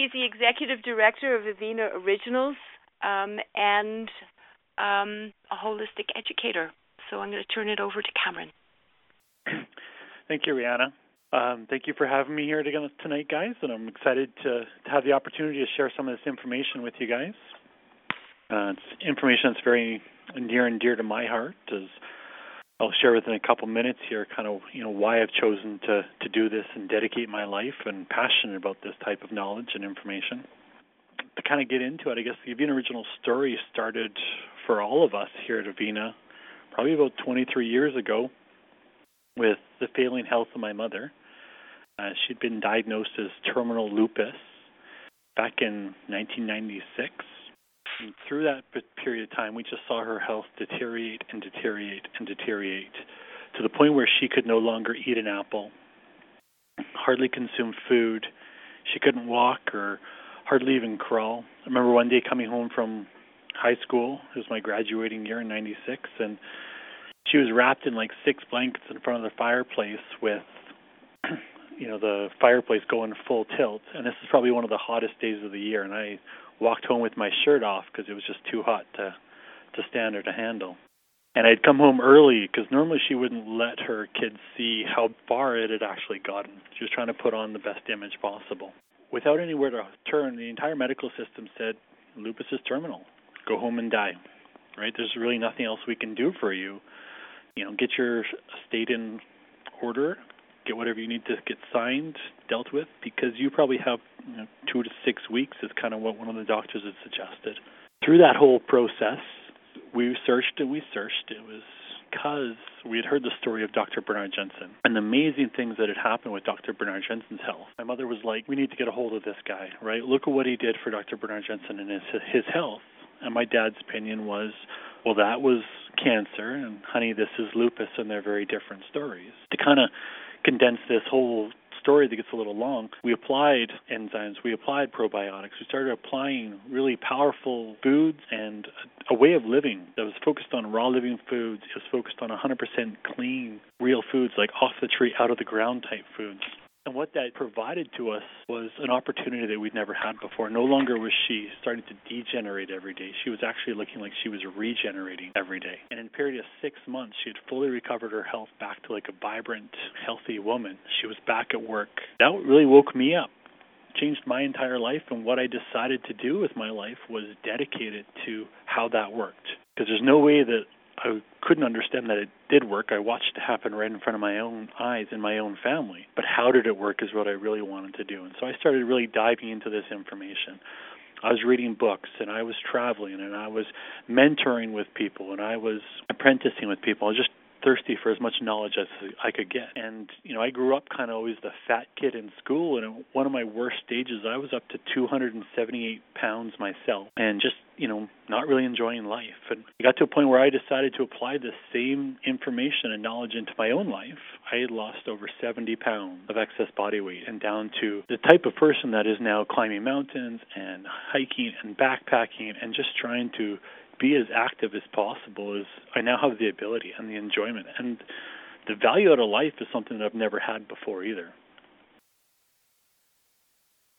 He's the executive director of Avena Originals um, and um, a holistic educator. So I'm going to turn it over to Cameron. Thank you, Rihanna. Um, thank you for having me here tonight, guys, and I'm excited to, to, have the opportunity to share some of this information with you guys. Uh, it's information that's very near and dear to my heart, as I'll share within a couple minutes here, kind of you know why I've chosen to to do this and dedicate my life and passionate about this type of knowledge and information. To kind of get into it, I guess the Avena Original story started for all of us here at Avena probably about 23 years ago with the failing health of my mother. Uh, she'd been diagnosed as terminal lupus back in 1996. And through that period of time, we just saw her health deteriorate and deteriorate and deteriorate to the point where she could no longer eat an apple, hardly consume food. She couldn't walk or hardly even crawl. I remember one day coming home from high school. It was my graduating year in 96 and she was wrapped in like six blankets in front of the fireplace with you know the fireplace going full tilt and this is probably one of the hottest days of the year and I walked home with my shirt off because it was just too hot to to stand or to handle. And I'd come home early because normally she wouldn't let her kids see how far it had actually gotten. She was trying to put on the best image possible. Without anywhere to turn, the entire medical system said lupus is terminal. Go home and die. Right? There's really nothing else we can do for you you know, get your estate in order, get whatever you need to get signed, dealt with, because you probably have you know, two to six weeks is kind of what one of the doctors had suggested. Through that whole process, we searched and we searched. It was because we had heard the story of Dr. Bernard Jensen and the amazing things that had happened with Dr. Bernard Jensen's health. My mother was like, "We need to get a hold of this guy, right? Look at what he did for Dr. Bernard Jensen and his his health." And my dad's opinion was, well, that was cancer, and honey, this is lupus, and they're very different stories. To kind of condense this whole story that gets a little long, we applied enzymes, we applied probiotics, we started applying really powerful foods and a way of living that was focused on raw living foods, it was focused on 100% clean, real foods like off the tree, out of the ground type foods. And what that provided to us was an opportunity that we'd never had before. No longer was she starting to degenerate every day. She was actually looking like she was regenerating every day. And in a period of six months, she had fully recovered her health back to like a vibrant, healthy woman. She was back at work. That really woke me up changed my entire life and what I decided to do with my life was dedicated to how that worked because there's no way that I couldn't understand that it did work. I watched it happen right in front of my own eyes in my own family. But how did it work is what I really wanted to do. And so I started really diving into this information. I was reading books and I was traveling and I was mentoring with people and I was apprenticing with people. I was just thirsty for as much knowledge as I could get. And you know, I grew up kind of always the fat kid in school, and one of my worst stages, I was up to 278 pounds myself, and just you know, not really enjoying life. And I got to a point where I decided to apply the same information and knowledge into my own life. I had lost over 70 pounds of excess body weight and down to the type of person that is now climbing mountains and hiking and backpacking and just trying to be as active as possible is I now have the ability and the enjoyment and the value out of life is something that I've never had before either.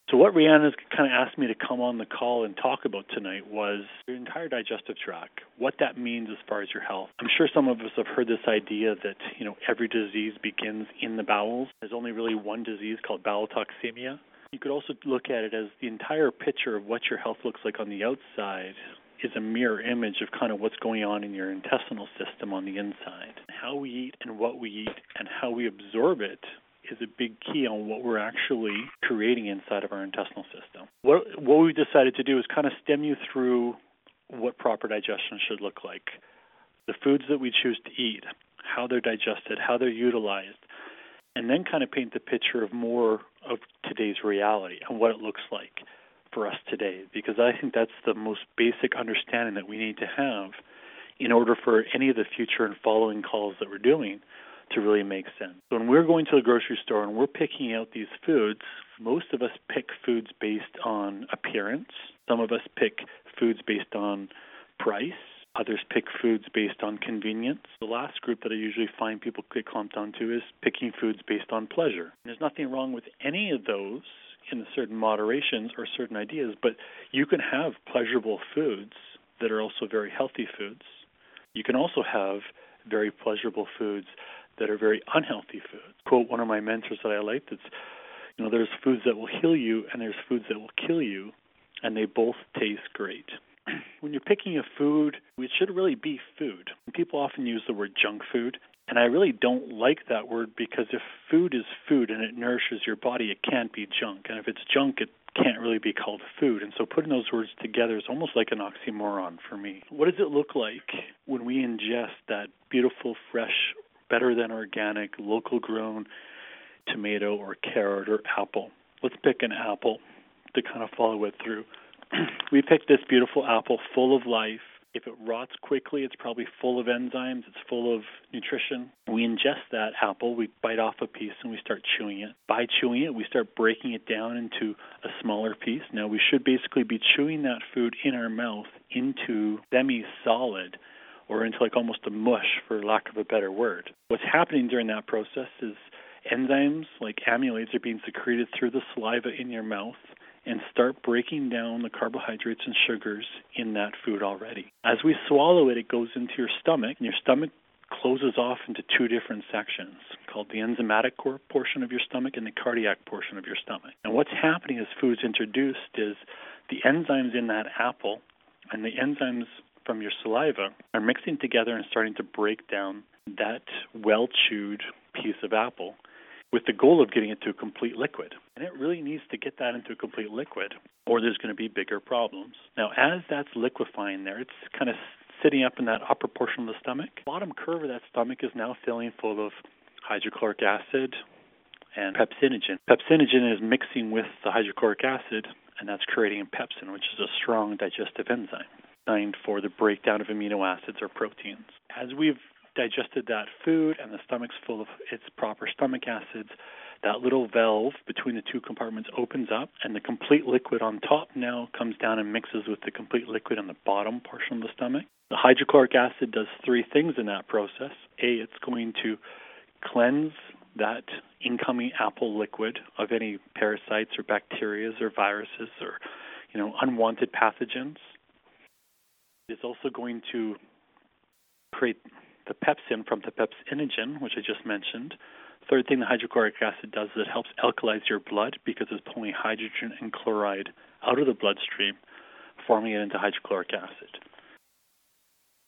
So what Rihanna's kind of asked me to come on the call and talk about tonight was your entire digestive tract, what that means as far as your health. I'm sure some of us have heard this idea that, you know, every disease begins in the bowels. There's only really one disease called bowel toxemia. You could also look at it as the entire picture of what your health looks like on the outside is a mirror image of kind of what's going on in your intestinal system on the inside. How we eat and what we eat and how we absorb it is a big key on what we're actually creating inside of our intestinal system. What what we've decided to do is kind of stem you through what proper digestion should look like. The foods that we choose to eat, how they're digested, how they're utilized, and then kind of paint the picture of more of today's reality and what it looks like for us today because I think that's the most basic understanding that we need to have in order for any of the future and following calls that we're doing to really make sense. When we're going to the grocery store and we're picking out these foods, most of us pick foods based on appearance. Some of us pick foods based on price. Others pick foods based on convenience. The last group that I usually find people get clumped onto is picking foods based on pleasure. There's nothing wrong with any of those in certain moderations or certain ideas, but you can have pleasurable foods that are also very healthy foods. You can also have very pleasurable foods that are very unhealthy foods. Quote one of my mentors that I like that's you know, there's foods that will heal you and there's foods that will kill you and they both taste great. when you're picking a food, it should really be food. People often use the word junk food, and I really don't like that word because if food is food and it nourishes your body, it can't be junk. And if it's junk, it can't really be called food. And so putting those words together is almost like an oxymoron for me. What does it look like when we ingest that beautiful, fresh, better than organic, local grown tomato or carrot or apple? Let's pick an apple to kind of follow it through. we picked this beautiful apple full of life. If it rots quickly, it's probably full of enzymes, it's full of nutrition. We ingest that apple, we bite off a piece, and we start chewing it. By chewing it, we start breaking it down into a smaller piece. Now, we should basically be chewing that food in our mouth into semi solid or into like almost a mush, for lack of a better word. What's happening during that process is enzymes like amylase are being secreted through the saliva in your mouth and start breaking down the carbohydrates and sugars in that food already. As we swallow it, it goes into your stomach, and your stomach closes off into two different sections called the enzymatic portion of your stomach and the cardiac portion of your stomach. And what's happening as food's introduced is the enzymes in that apple and the enzymes from your saliva are mixing together and starting to break down that well chewed piece of apple with the goal of getting it to a complete liquid. And it really needs to get that into a complete liquid, or there's going to be bigger problems. Now, as that's liquefying there, it's kind of sitting up in that upper portion of the stomach. Bottom curve of that stomach is now filling full of hydrochloric acid and pepsinogen. Pepsinogen is mixing with the hydrochloric acid, and that's creating pepsin, which is a strong digestive enzyme designed for the breakdown of amino acids or proteins. As we've digested that food and the stomach's full of its proper stomach acids, that little valve between the two compartments opens up and the complete liquid on top now comes down and mixes with the complete liquid on the bottom portion of the stomach. The hydrochloric acid does three things in that process. A, it's going to cleanse that incoming apple liquid of any parasites or bacteria or viruses or you know unwanted pathogens. It's also going to create the pepsin from the pepsinogen, which I just mentioned. Third thing the hydrochloric acid does is it helps alkalize your blood because it's pulling hydrogen and chloride out of the bloodstream, forming it into hydrochloric acid.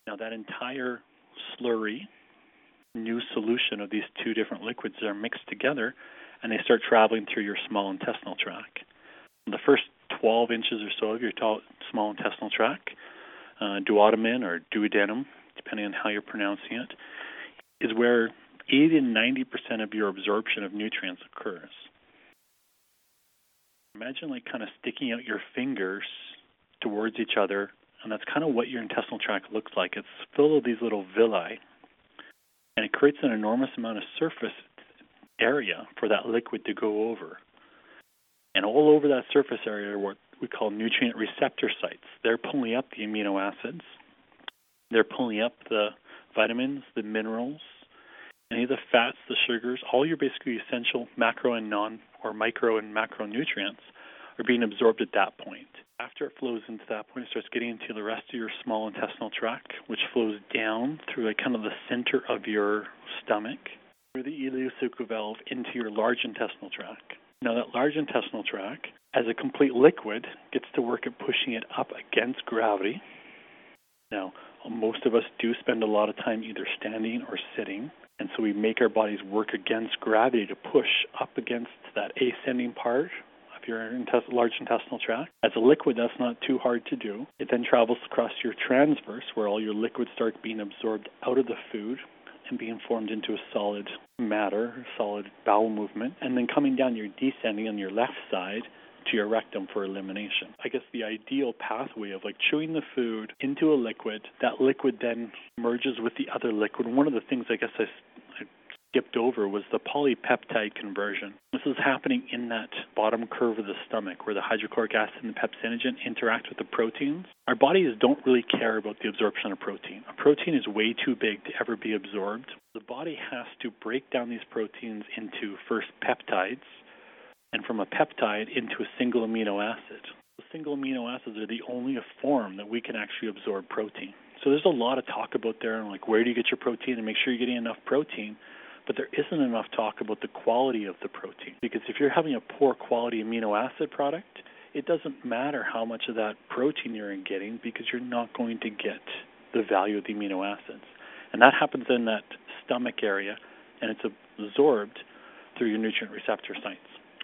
Now, that entire slurry, new solution of these two different liquids are mixed together and they start traveling through your small intestinal tract. The first 12 inches or so of your small intestinal tract, uh, duodenum or duodenum, depending on how you're pronouncing it, is where 80 to 90 percent of your absorption of nutrients occurs. Imagine like kind of sticking out your fingers towards each other, and that's kind of what your intestinal tract looks like. It's full of these little villi, and it creates an enormous amount of surface area for that liquid to go over. And all over that surface area are what we call nutrient receptor sites. They're pulling up the amino acids they're pulling up the vitamins, the minerals, any of the fats, the sugars, all your basically essential macro and non or micro and macronutrients are being absorbed at that point. After it flows into that point, it starts getting into the rest of your small intestinal tract, which flows down through like kind of the center of your stomach, through the ileocecal valve into your large intestinal tract. Now that large intestinal tract, as a complete liquid, gets to work at pushing it up against gravity. Now, most of us do spend a lot of time either standing or sitting, and so we make our bodies work against gravity to push up against that ascending part of your intest- large intestinal tract. As a liquid, that's not too hard to do. It then travels across your transverse, where all your liquids start being absorbed out of the food and being formed into a solid matter, solid bowel movement, and then coming down, you're descending on your left side to your rectum for elimination. I guess the ideal pathway of like chewing the food into a liquid, that liquid then merges with the other liquid. One of the things I guess I, skipped over was the polypeptide conversion. This is happening in that bottom curve of the stomach where the hydrochloric acid and the pepsinogen interact with the proteins. Our bodies don't really care about the absorption of protein. A protein is way too big to ever be absorbed. The body has to break down these proteins into first peptides and from a peptide into a single amino acid. The single amino acids are the only form that we can actually absorb protein. So there's a lot of talk about there, and like where do you get your protein and make sure you're getting enough protein. But there isn't enough talk about the quality of the protein because if you're having a poor quality amino acid product, it doesn't matter how much of that protein you're getting because you're not going to get the value of the amino acids. And that happens in that stomach area and it's absorbed through your nutrient receptor sites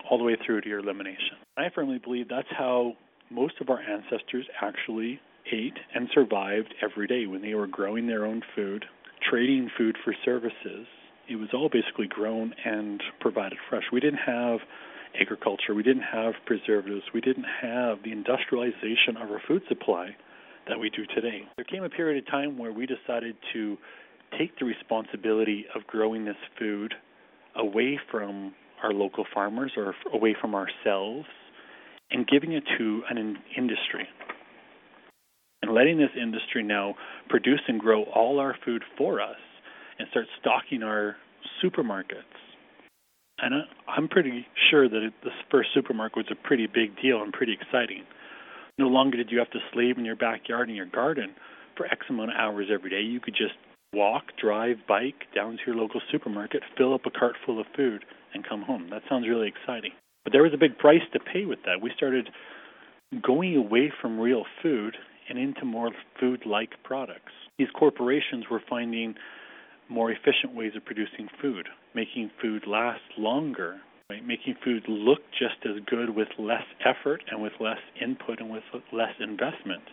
all the way through to your elimination. I firmly believe that's how most of our ancestors actually ate and survived every day when they were growing their own food, trading food for services. It was all basically grown and provided fresh. We didn't have agriculture, we didn't have preservatives, we didn't have the industrialization of our food supply that we do today. There came a period of time where we decided to take the responsibility of growing this food away from our local farmers or away from ourselves and giving it to an industry and letting this industry now produce and grow all our food for us and start stocking our supermarkets. And I'm pretty sure that this first supermarket was a pretty big deal and pretty exciting. No longer did you have to slave in your backyard and your garden for X amount of hours every day. You could just walk, drive, bike down to your local supermarket, fill up a cart full of food, and come home. That sounds really exciting. But there was a big price to pay with that. We started going away from real food and into more food like products. These corporations were finding more efficient ways of producing food, making food last longer, right? making food look just as good with less effort and with less input and with less investment.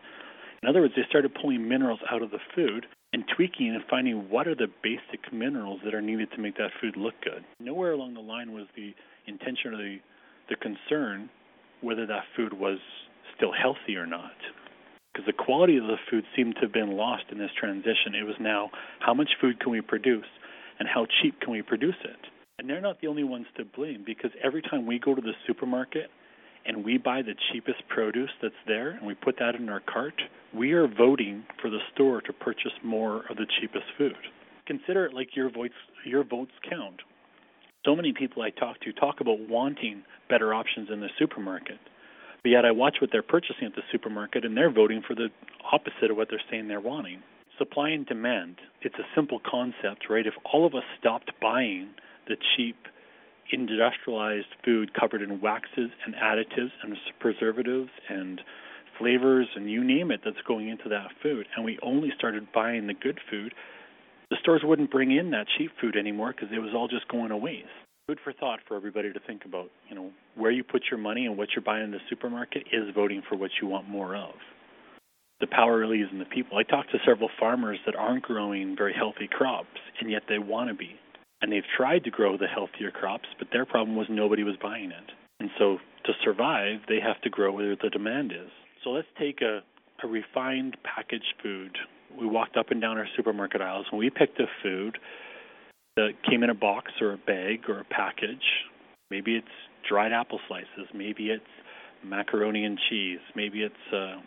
In other words, they started pulling minerals out of the food and tweaking and finding what are the basic minerals that are needed to make that food look good. Nowhere along the line was the intention or the, the concern whether that food was still healthy or not. Because the quality of the food seemed to have been lost in this transition. It was now how much food can we produce and how cheap can we produce it? And they're not the only ones to blame because every time we go to the supermarket and we buy the cheapest produce that's there and we put that in our cart, we are voting for the store to purchase more of the cheapest food. Consider it like your votes your votes count. So many people I talk to talk about wanting better options in the supermarket. But yet I watch what they're purchasing at the supermarket and they're voting for the opposite of what they're saying they're wanting. Supply and demand, it's a simple concept, right? If all of us stopped buying the cheap industrialized food covered in waxes and additives and preservatives and flavors and you name it that's going into that food. And we only started buying the good food. The stores wouldn't bring in that cheap food anymore because it was all just going to waste. Food for thought for everybody to think about you know where you put your money and what you're buying in the supermarket is voting for what you want more of. The power really is in the people. I talked to several farmers that aren't growing very healthy crops and yet they want to be and they've tried to grow the healthier crops, but their problem was nobody was buying it. And so to survive, they have to grow where the demand is. So let's take a, a refined packaged food. We walked up and down our supermarket aisles and we picked a food that came in a box or a bag or a package. Maybe it's dried apple slices, maybe it's macaroni and cheese, maybe it's uh,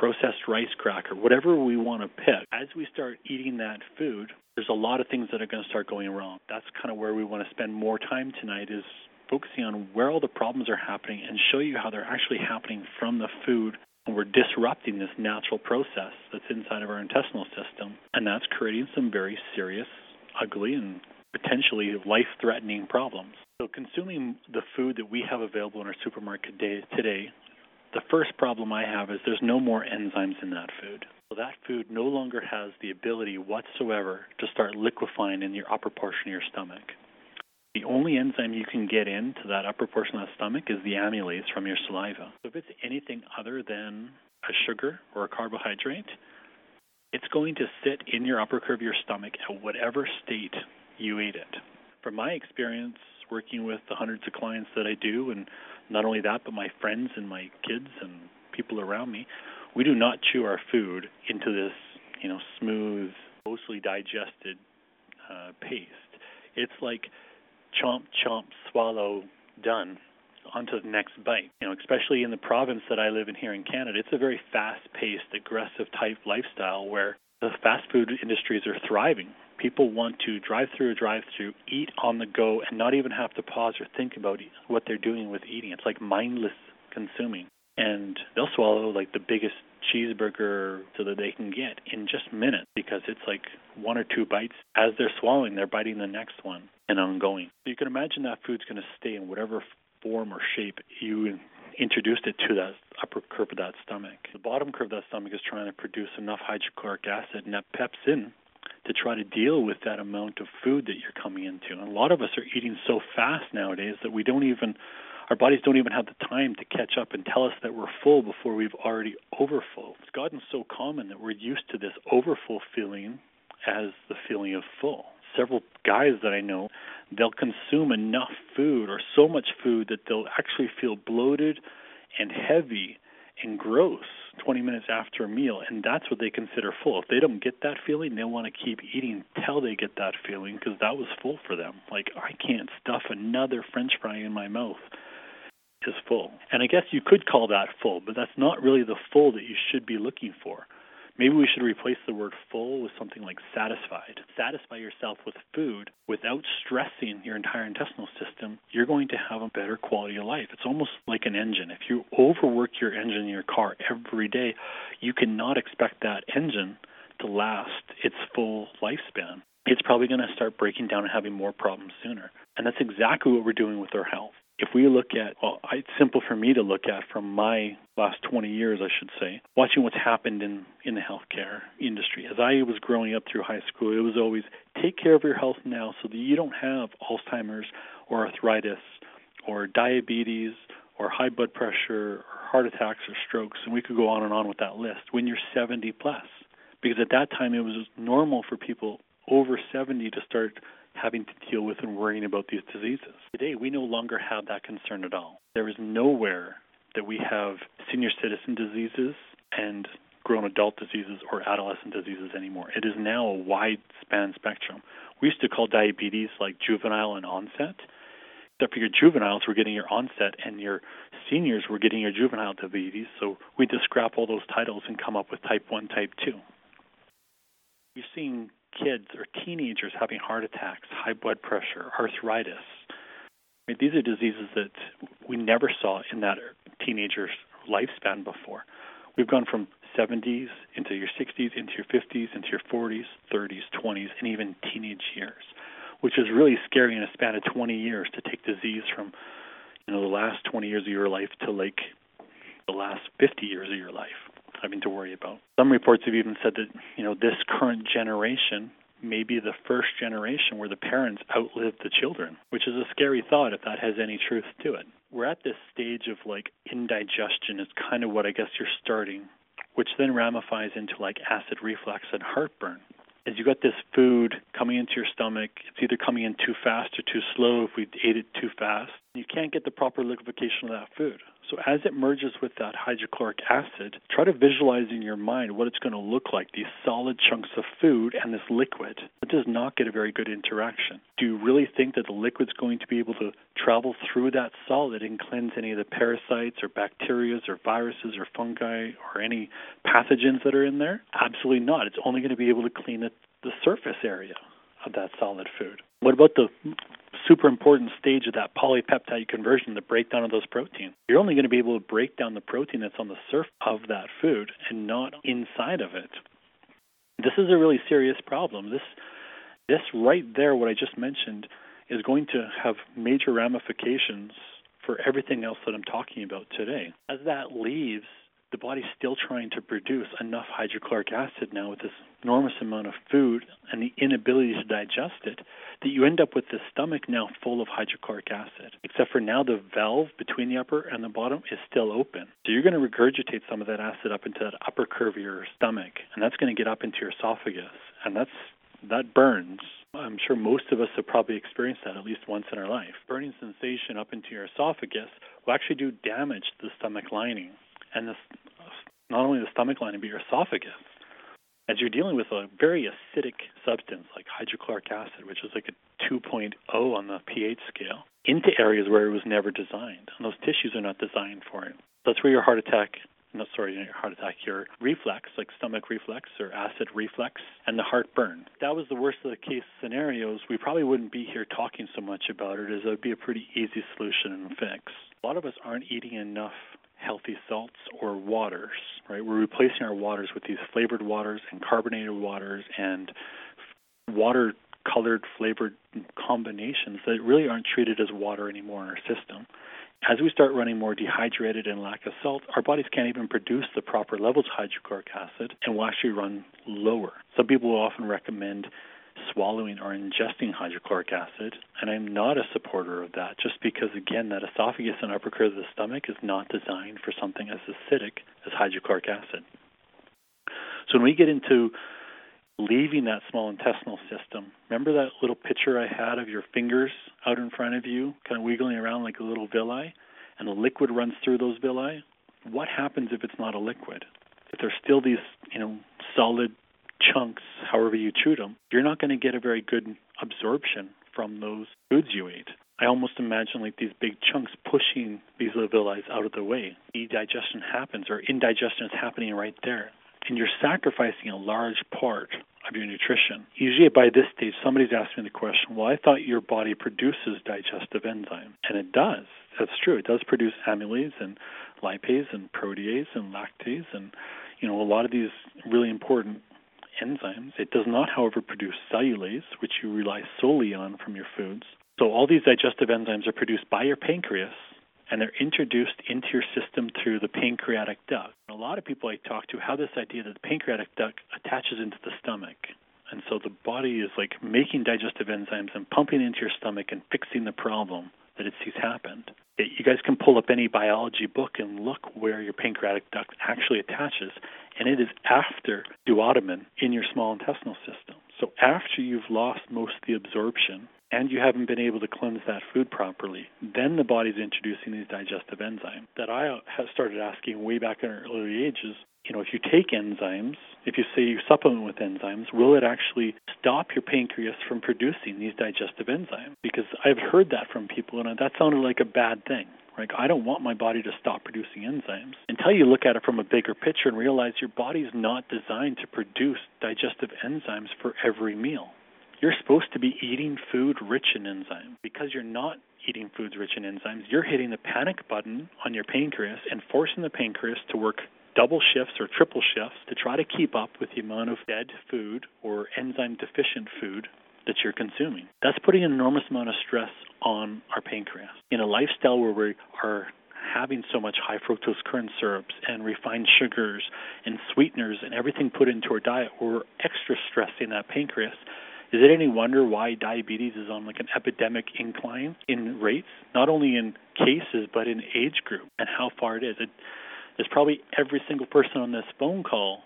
processed rice cracker, whatever we want to pick. As we start eating that food, there's a lot of things that are going to start going wrong. That's kind of where we want to spend more time tonight is focusing on where all the problems are happening and show you how they're actually happening from the food and we're disrupting this natural process that's inside of our intestinal system and that's creating some very serious, ugly and potentially life-threatening problems. So consuming the food that we have available in our supermarket day, today, the first problem I have is there's no more enzymes in that food. So that food no longer has the ability whatsoever to start liquefying in your upper portion of your stomach. The only enzyme you can get into that upper portion of the stomach is the amylase from your saliva. So if it's anything other than a sugar or a carbohydrate, it's going to sit in your upper curve of your stomach at whatever state you ate it. From my experience working with the hundreds of clients that I do, and not only that, but my friends and my kids and people around me, we do not chew our food into this, you know, smooth, mostly digested uh, paste. It's like chomp, chomp, swallow, done. Onto the next bite. You know, especially in the province that I live in here in Canada, it's a very fast-paced, aggressive type lifestyle where the fast food industries are thriving People want to drive through a drive through, eat on the go, and not even have to pause or think about what they're doing with eating. It's like mindless consuming. And they'll swallow like the biggest cheeseburger so that they can get in just minutes because it's like one or two bites. As they're swallowing, they're biting the next one and ongoing. So you can imagine that food's going to stay in whatever form or shape you introduced it to that upper curve of that stomach. The bottom curve of that stomach is trying to produce enough hydrochloric acid and that pepsin to try to deal with that amount of food that you're coming into. And a lot of us are eating so fast nowadays that we don't even our bodies don't even have the time to catch up and tell us that we're full before we've already overfull. It's gotten so common that we're used to this overfull feeling as the feeling of full. Several guys that I know, they'll consume enough food or so much food that they'll actually feel bloated and heavy and gross 20 minutes after a meal, and that's what they consider full. If they don't get that feeling, they want to keep eating till they get that feeling because that was full for them. Like, I can't stuff another french fry in my mouth is full. And I guess you could call that full, but that's not really the full that you should be looking for. Maybe we should replace the word full with something like satisfied. Satisfy yourself with food without stressing your entire intestinal system. You're going to have a better quality of life. It's almost like an engine. If you overwork your engine in your car every day, you cannot expect that engine to last its full lifespan. It's probably going to start breaking down and having more problems sooner. And that's exactly what we're doing with our health if we look at, well, it's simple for me to look at from my last 20 years, I should say, watching what's happened in, in the healthcare industry. As I was growing up through high school, it was always take care of your health now so that you don't have Alzheimer's or arthritis or diabetes or high blood pressure or heart attacks or strokes. And we could go on and on with that list when you're 70 plus. Because at that time, it was normal for people over 70 to start having to deal with and worrying about these diseases. Today, we no longer have that concern at all. There is nowhere that we have senior citizen diseases and grown adult diseases or adolescent diseases anymore. It is now a wide span spectrum. We used to call diabetes like juvenile and onset. Except for your juveniles were getting your onset and your seniors were getting your juvenile diabetes. So we just scrap all those titles and come up with type 1, type 2. You're seeing kids or teenagers having heart attacks, high blood pressure, arthritis. I mean, these are diseases that we never saw in that teenager's lifespan before. We've gone from 70s into your 60s, into your 50s, into your 40s, 30s, 20s, and even teenage years, which is really scary in a span of 20 years to take disease from, you know, the last 20 years of your life to like the last 50 years of your life having to worry about. Some reports have even said that, you know, this current generation may be the first generation where the parents outlive the children, which is a scary thought if that has any truth to it. We're at this stage of like indigestion is kind of what I guess you're starting, which then ramifies into like acid reflux and heartburn. As you got this food coming into your stomach, it's either coming in too fast or too slow if we ate it too fast. You can't get the proper liquefaction of that food. So as it merges with that hydrochloric acid, try to visualize in your mind what it's going to look like, these solid chunks of food and this liquid. It does not get a very good interaction. Do you really think that the liquid's going to be able to travel through that solid and cleanse any of the parasites or bacteria or viruses or fungi or any pathogens that are in there? Absolutely not. It's only going to be able to clean the, the surface area of that solid food. What about the super important stage of that polypeptide conversion, the breakdown of those proteins. You're only going to be able to break down the protein that's on the surface of that food and not inside of it. This is a really serious problem. This this right there what I just mentioned is going to have major ramifications for everything else that I'm talking about today. As that leaves the body's still trying to produce enough hydrochloric acid now with this enormous amount of food and the inability to digest it that you end up with the stomach now full of hydrochloric acid. Except for now the valve between the upper and the bottom is still open. So you're going to regurgitate some of that acid up into that upper curve of your stomach and that's going to get up into your esophagus and that's that burns. I'm sure most of us have probably experienced that at least once in our life. Burning sensation up into your esophagus will actually do damage to the stomach lining and this, not only the stomach lining but your esophagus. As you're dealing with a very acidic substance like hydrochloric acid, which is like a 2.0 on the pH scale, into areas where it was never designed, and those tissues are not designed for it. That's where your heart attack no, sorry, your heart attack, your reflux, like stomach reflux or acid reflux, and the heartburn. That was the worst of the case scenarios, we probably wouldn't be here talking so much about it, as it would be a pretty easy solution and fix. A lot of us aren't eating enough healthy salts or waters, right? We're replacing our waters with these flavored waters and carbonated waters and water colored flavored combinations that really aren't treated as water anymore in our system. As we start running more dehydrated and lack of salt, our bodies can't even produce the proper levels of hydrochloric acid and will actually run lower. Some people will often recommend swallowing or ingesting hydrochloric acid, and I'm not a supporter of that just because, again, that esophagus and upper curve of the stomach is not designed for something as acidic as hydrochloric acid. So when we get into leaving that small intestinal system. Remember that little picture I had of your fingers out in front of you, kind of wiggling around like a little villi, and the liquid runs through those villi? What happens if it's not a liquid? If there's still these, you know, solid chunks, however you chew them, you're not going to get a very good absorption from those foods you eat. I almost imagine like these big chunks pushing these little villi out of the way. Digestion happens, or indigestion is happening right there. And you're sacrificing a large part of your nutrition. Usually by this stage, somebody's asking me the question, well, I thought your body produces digestive enzymes. And it does. That's true. It does produce amylase and lipase and protease and lactase and, you know, a lot of these really important enzymes. It does not, however, produce cellulase, which you rely solely on from your foods. So all these digestive enzymes are produced by your pancreas and they're introduced into your system through the pancreatic duct. a lot of people I talk to have this idea that the pancreatic duct attaches into the stomach. And so the body is like making digestive enzymes and pumping into your stomach and fixing the problem that it sees happened. You guys can pull up any biology book and look where your pancreatic duct actually attaches, and it is after duodenum in your small intestinal system. So after you've lost most of the absorption and you haven't been able to cleanse that food properly, then the body's introducing these digestive enzymes that I started asking way back in early ages. You know, if you take enzymes, if you say you supplement with enzymes, will it actually stop your pancreas from producing these digestive enzymes? Because I've heard that from people, and that sounded like a bad thing. Like, I don't want my body to stop producing enzymes. Until you look at it from a bigger picture and realize your body is not designed to produce digestive enzymes for every meal. You're supposed to be eating food rich in enzymes. Because you're not eating foods rich in enzymes, you're hitting the panic button on your pancreas and forcing the pancreas to work double shifts or triple shifts to try to keep up with the amount of dead food or enzyme deficient food that you're consuming. That's putting an enormous amount of stress on our pancreas. In a lifestyle where we are having so much high fructose corn syrups and refined sugars and sweeteners and everything put into our diet, we're extra stressing that pancreas is it any wonder why diabetes is on like an epidemic incline in rates, not only in cases but in age group and how far it is? It, there's probably every single person on this phone call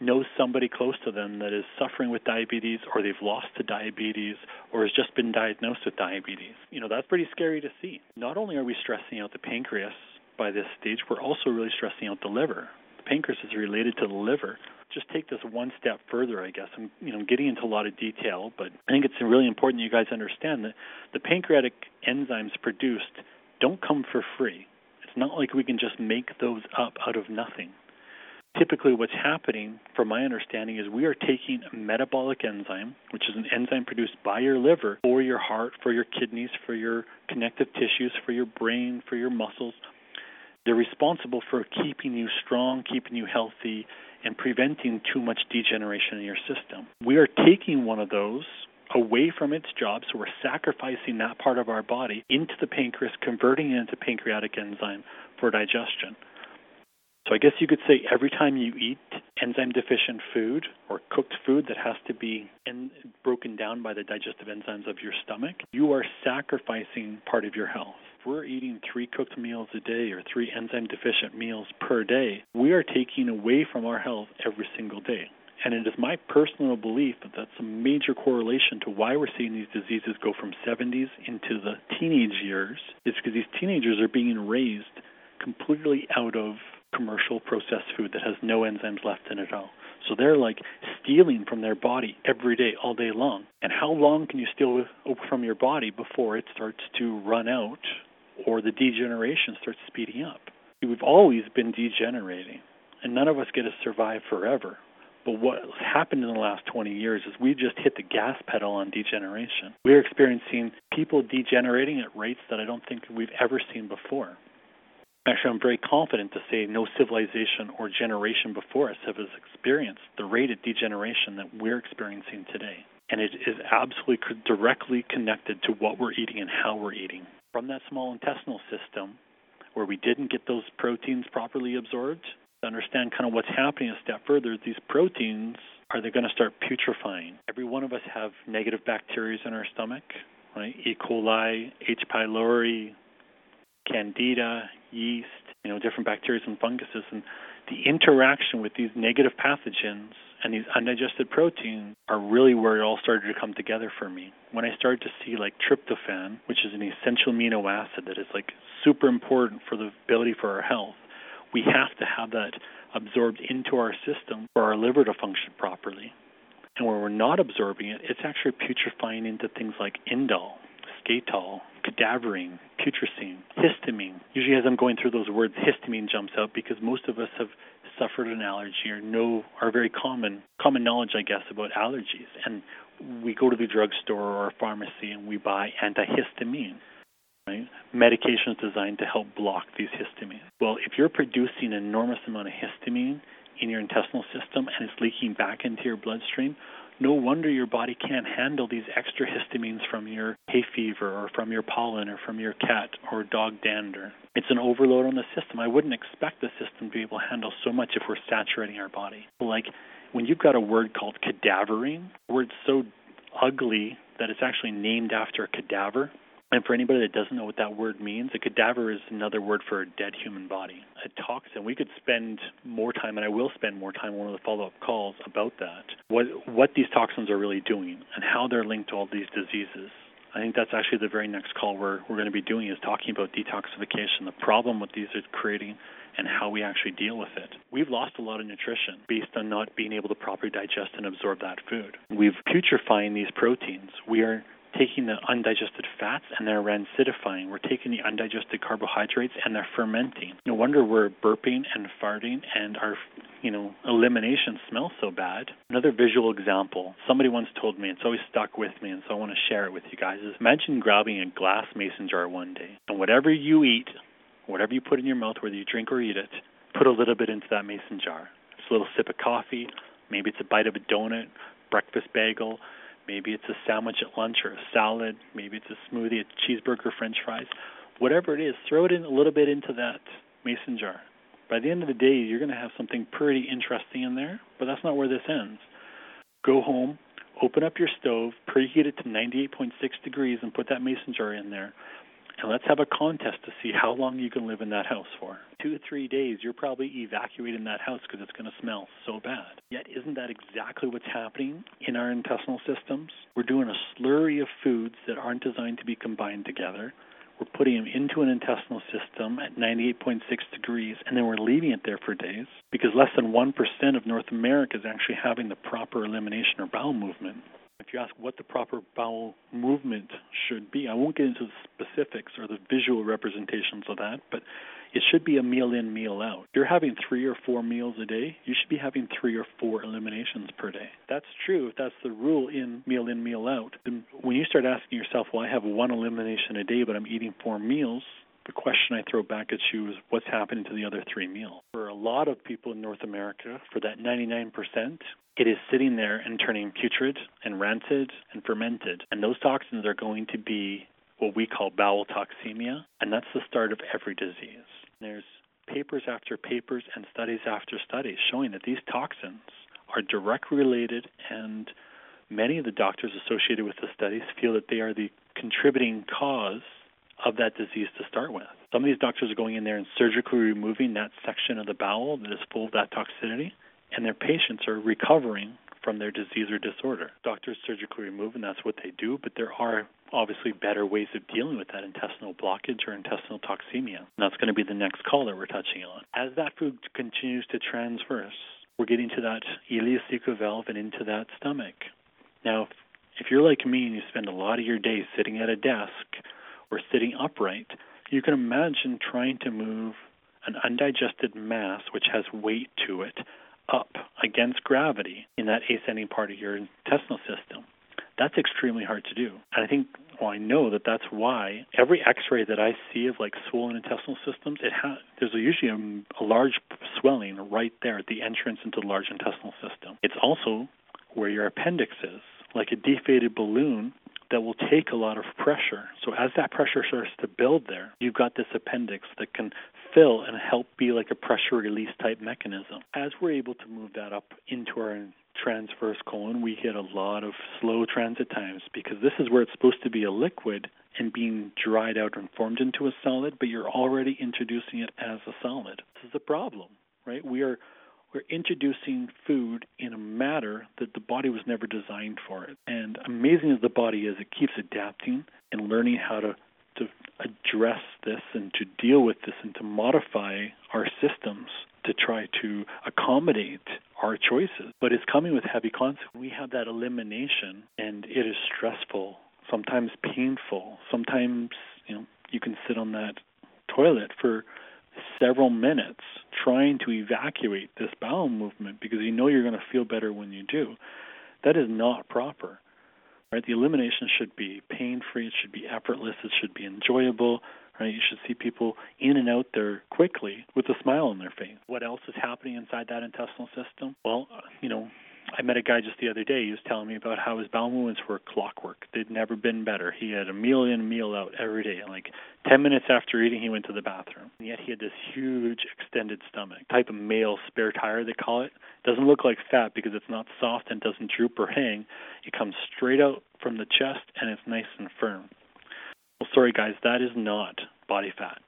knows somebody close to them that is suffering with diabetes or they've lost to diabetes or has just been diagnosed with diabetes. You know, that's pretty scary to see. Not only are we stressing out the pancreas by this stage, we're also really stressing out the liver. The pancreas is related to the liver just take this one step further, I guess. I'm you know getting into a lot of detail, but I think it's really important you guys understand that the pancreatic enzymes produced don't come for free. It's not like we can just make those up out of nothing. Typically, what's happening, from my understanding, is we are taking a metabolic enzyme, which is an enzyme produced by your liver for your heart, for your kidneys, for your connective tissues, for your brain, for your muscles. They're responsible for keeping you strong, keeping you healthy, and preventing too much degeneration in your system. We are taking one of those away from its job, so we're sacrificing that part of our body into the pancreas, converting it into pancreatic enzyme for digestion. So I guess you could say every time you eat enzyme deficient food or cooked food that has to be broken down by the digestive enzymes of your stomach, you are sacrificing part of your health we're eating three cooked meals a day or three enzyme deficient meals per day, we are taking away from our health every single day. And it is my personal belief that that's a major correlation to why we're seeing these diseases go from 70s into the teenage years, is because these teenagers are being raised completely out of commercial processed food that has no enzymes left in it at all. So they're like stealing from their body every day, all day long. And how long can you steal from your body before it starts to run out or the degeneration starts speeding up. We've always been degenerating, and none of us get to survive forever. But what happened in the last 20 years is we just hit the gas pedal on degeneration. We're experiencing people degenerating at rates that I don't think we've ever seen before. Actually, I'm very confident to say no civilization or generation before us have experienced the rate of degeneration that we're experiencing today. And it is absolutely directly connected to what we're eating and how we're eating. From that small intestinal system, where we didn't get those proteins properly absorbed, to understand kind of what's happening a step further, these proteins are they going to start putrefying? Every one of us have negative bacteria in our stomach, right? E. coli, H. pylori, candida, yeast, you know, different bacteria and funguses, and the interaction with these negative pathogens and these undigested proteins are really where it all started to come together for me. When I started to see like tryptophan, which is an essential amino acid that is like super important for the ability for our health, we have to have that absorbed into our system for our liver to function properly. And when we're not absorbing it, it's actually putrefying into things like indole, skatol, cadaverine, putrescine, histamine. Usually, as I'm going through those words, histamine jumps out because most of us have suffered an allergy or know are very common common knowledge, I guess, about allergies. And we go to the drugstore or pharmacy and we buy antihistamine. Right? Medications designed to help block these histamines. Well, if you're producing an enormous amount of histamine in your intestinal system and it's leaking back into your bloodstream, no wonder your body can't handle these extra histamines from your hay fever or from your pollen or from your cat or dog dander. It's an overload on the system. I wouldn't expect the system to be able to handle so much if we're saturating our body. Like when you've got a word called cadaverine, a word so ugly that it's actually named after a cadaver, and for anybody that doesn't know what that word means, a cadaver is another word for a dead human body. A toxin. We could spend more time, and I will spend more time on one of the follow-up calls about that. What what these toxins are really doing, and how they're linked to all these diseases. I think that's actually the very next call we're we're going to be doing is talking about detoxification, the problem what these are creating, and how we actually deal with it. We've lost a lot of nutrition based on not being able to properly digest and absorb that food. We've putrefying these proteins. We are taking the undigested fats and they're rancidifying. We're taking the undigested carbohydrates and they're fermenting. No wonder we're burping and farting and our you know elimination smells so bad. Another visual example. Somebody once told me it's always stuck with me and so I want to share it with you guys. Is imagine grabbing a glass mason jar one day and whatever you eat, whatever you put in your mouth, whether you drink or eat it, put a little bit into that mason jar. It's a little sip of coffee, maybe it's a bite of a donut, breakfast bagel, Maybe it's a sandwich at lunch or a salad. Maybe it's a smoothie, a cheeseburger, french fries. Whatever it is, throw it in a little bit into that mason jar. By the end of the day, you're going to have something pretty interesting in there, but that's not where this ends. Go home, open up your stove, preheat it to 98.6 degrees, and put that mason jar in there and let's have a contest to see how long you can live in that house for. Two to three days, you're probably evacuating that house because it's going to smell so bad. Yet, isn't that exactly what's happening in our intestinal systems? We're doing a slurry of foods that aren't designed to be combined together. We're putting them into an intestinal system at 98.6 degrees, and then we're leaving it there for days because less than 1% of North America is actually having the proper elimination or bowel movement. If you ask what the proper bowel movement should be, I won't get into the specifics or the visual representations of that, but it should be a meal in, meal out. If you're having three or four meals a day, you should be having three or four eliminations per day. That's true if that's the rule in meal in, meal out. Then when you start asking yourself, well, I have one elimination a day, but I'm eating four meals, the question I throw back at you is what's happening to the other three meals? For a lot of people in North America, for that 99%, it is sitting there and turning putrid and rancid and fermented. And those toxins are going to be what we call bowel toxemia, and that's the start of every disease. There's papers after papers and studies after studies showing that these toxins are directly related and many of the doctors associated with the studies feel that they are the contributing cause of that disease to start with. Some of these doctors are going in there and surgically removing that section of the bowel that is full of that toxicity, and their patients are recovering from their disease or disorder. Doctors surgically remove, and that's what they do, but there are obviously better ways of dealing with that intestinal blockage or intestinal toxemia. And that's going to be the next call that we're touching on. As that food continues to transverse, we're getting to that ileocecal valve and into that stomach. Now, if you're like me and you spend a lot of your day sitting at a desk or sitting upright, you can imagine trying to move an undigested mass which has weight to it up against gravity in that ascending part of your intestinal system. That's extremely hard to do. And I think, well, I know that that's why every X-ray that I see of like swollen intestinal systems, it has there's usually a, a large swelling right there at the entrance into the large intestinal system. It's also where your appendix is, like a deflated balloon that will take a lot of pressure. So as that pressure starts to build there, you've got this appendix that can fill and help be like a pressure release type mechanism. As we're able to move that up into our transverse colon, we get a lot of slow transit times because this is where it's supposed to be a liquid and being dried out and formed into a solid, but you're already introducing it as a solid. This is a problem, right? We are we're introducing food in a matter that the body was never designed for it. And amazing as the body is, it keeps adapting and learning how to to address this and to deal with this and to modify our systems to try to accommodate our choices. But it's coming with heavy consequences. We have that elimination and it is stressful, sometimes painful. Sometimes, you know, you can sit on that toilet for several minutes trying to evacuate this bowel movement because you know you're going to feel better when you do. That is not proper. Right? The elimination should be pain-free, it should be effortless, it should be enjoyable, right? You should see people in and out there quickly with a smile on their face. What else is happening inside that intestinal system? Well, you know, I met a guy just the other day. He was telling me about how his bowel movements were clockwork. They'd never been better. He had a meal in, meal out every day. And like 10 minutes after eating, he went to the bathroom. And yet he had this huge extended stomach, type of male spare tire they call it. Doesn't look like fat because it's not soft and doesn't droop or hang. It comes straight out from the chest and it's nice and firm. Well, sorry guys, that is not body fat.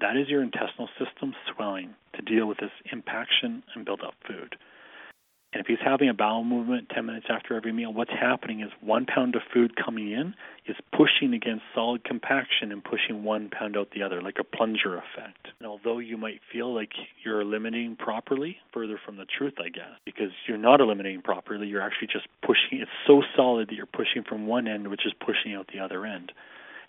That is your intestinal system swelling to deal with this impaction and build up food. And if he's having a bowel movement 10 minutes after every meal, what's happening is one pound of food coming in is pushing against solid compaction and pushing one pound out the other, like a plunger effect. And although you might feel like you're eliminating properly, further from the truth, I guess, because you're not eliminating properly, you're actually just pushing. It's so solid that you're pushing from one end, which is pushing out the other end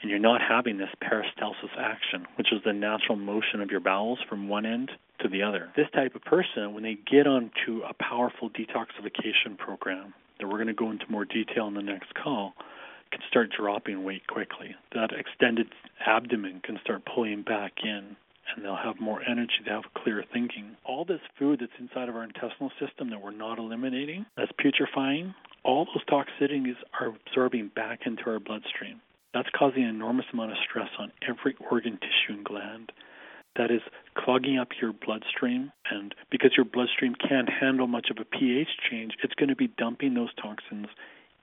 and you're not having this peristalsis action, which is the natural motion of your bowels from one end to the other. This type of person, when they get onto a powerful detoxification program that we're going to go into more detail in the next call, can start dropping weight quickly. That extended abdomen can start pulling back in and they'll have more energy, they'll have clear thinking. All this food that's inside of our intestinal system that we're not eliminating, that's putrefying, all those toxicities are absorbing back into our bloodstream. That's causing an enormous amount of stress on every organ, tissue, and gland. That is clogging up your bloodstream, and because your bloodstream can't handle much of a pH change, it's going to be dumping those toxins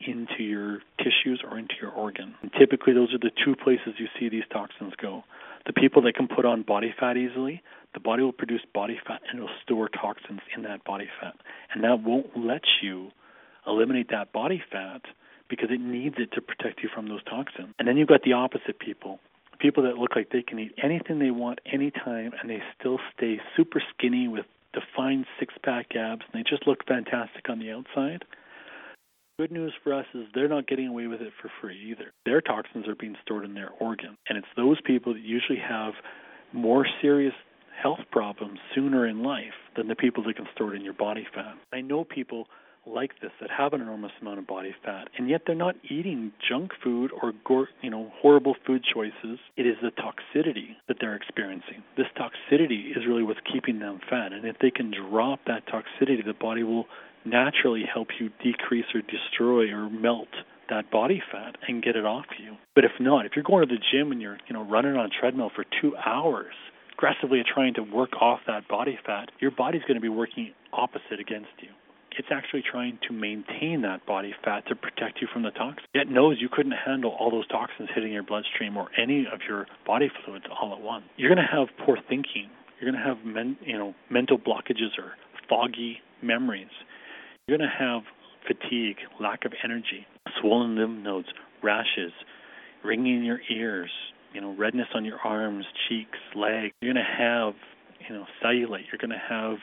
into your tissues or into your organ. And typically, those are the two places you see these toxins go. The people that can put on body fat easily, the body will produce body fat and it'll store toxins in that body fat. And that won't let you eliminate that body fat because it needs it to protect you from those toxins. And then you've got the opposite people people that look like they can eat anything they want anytime and they still stay super skinny with defined six pack abs and they just look fantastic on the outside. Good news for us is they're not getting away with it for free either. Their toxins are being stored in their organ. And it's those people that usually have more serious health problems sooner in life than the people that can store it in your body fat. I know people like this that have an enormous amount of body fat, and yet they're not eating junk food or gore, you know horrible food choices. It is the toxicity that they're experiencing. This toxicity is really what's keeping them fat, and if they can drop that toxicity, the body will naturally help you decrease or destroy or melt that body fat and get it off you. But if not, if you're going to the gym and you're you know running on a treadmill for two hours aggressively trying to work off that body fat, your body's going to be working opposite against you it's actually trying to maintain that body fat to protect you from the toxins. It knows you couldn't handle all those toxins hitting your bloodstream or any of your body fluids all at once. You're going to have poor thinking. You're going to have men, you know mental blockages or foggy memories. You're going to have fatigue, lack of energy, swollen lymph nodes, rashes, ringing in your ears, you know, redness on your arms, cheeks, legs. You're going to have, you know, cellulite. You're going to have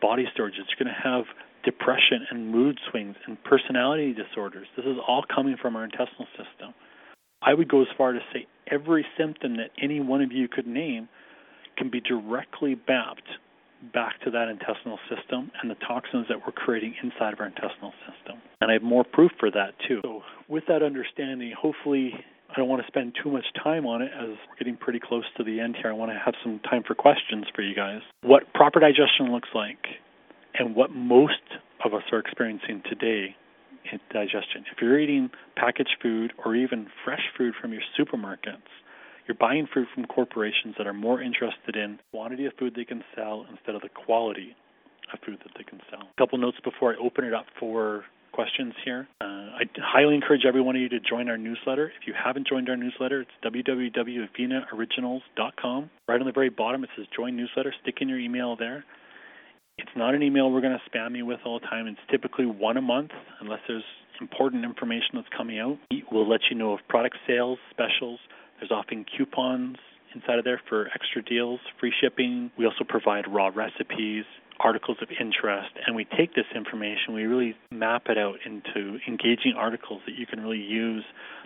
body storages. You're going to have depression and mood swings and personality disorders. This is all coming from our intestinal system. I would go as far to say every symptom that any one of you could name can be directly mapped back to that intestinal system and the toxins that we're creating inside of our intestinal system. And I have more proof for that too. So, with that understanding, hopefully, I don't want to spend too much time on it as we're getting pretty close to the end here. I want to have some time for questions for you guys. What proper digestion looks like and what most of us are experiencing today in digestion. If you're eating packaged food or even fresh food from your supermarkets, you're buying food from corporations that are more interested in quantity of food they can sell instead of the quality of food that they can sell. A couple notes before I open it up for questions here. Uh, I highly encourage every one of you to join our newsletter. If you haven't joined our newsletter, it's www.avenaoriginals.com. Right on the very bottom, it says Join Newsletter. Stick in your email there. It's not an email we're going to spam you with all the time. It's typically one a month, unless there's important information that's coming out. We'll let you know of product sales, specials, there's often coupons inside of there for extra deals, free shipping. We also provide raw recipes, articles of interest, and we take this information, we really map it out into engaging articles that you can really use,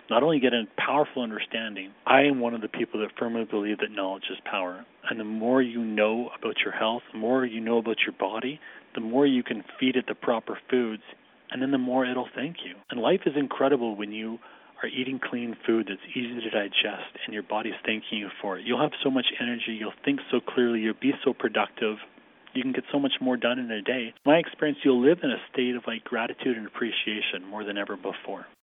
not only get a powerful understanding. I am one of the people that firmly believe that knowledge is power. And the more you know about your health, the more you know about your body, the more you can feed it the proper foods, and then the more it'll thank you. And life is incredible when you are eating clean food that's easy to digest and your body's thanking you for it. You'll have so much energy, you'll think so clearly, you'll be so productive. You can get so much more done in a day. My experience, you'll live in a state of like gratitude and appreciation more than ever before.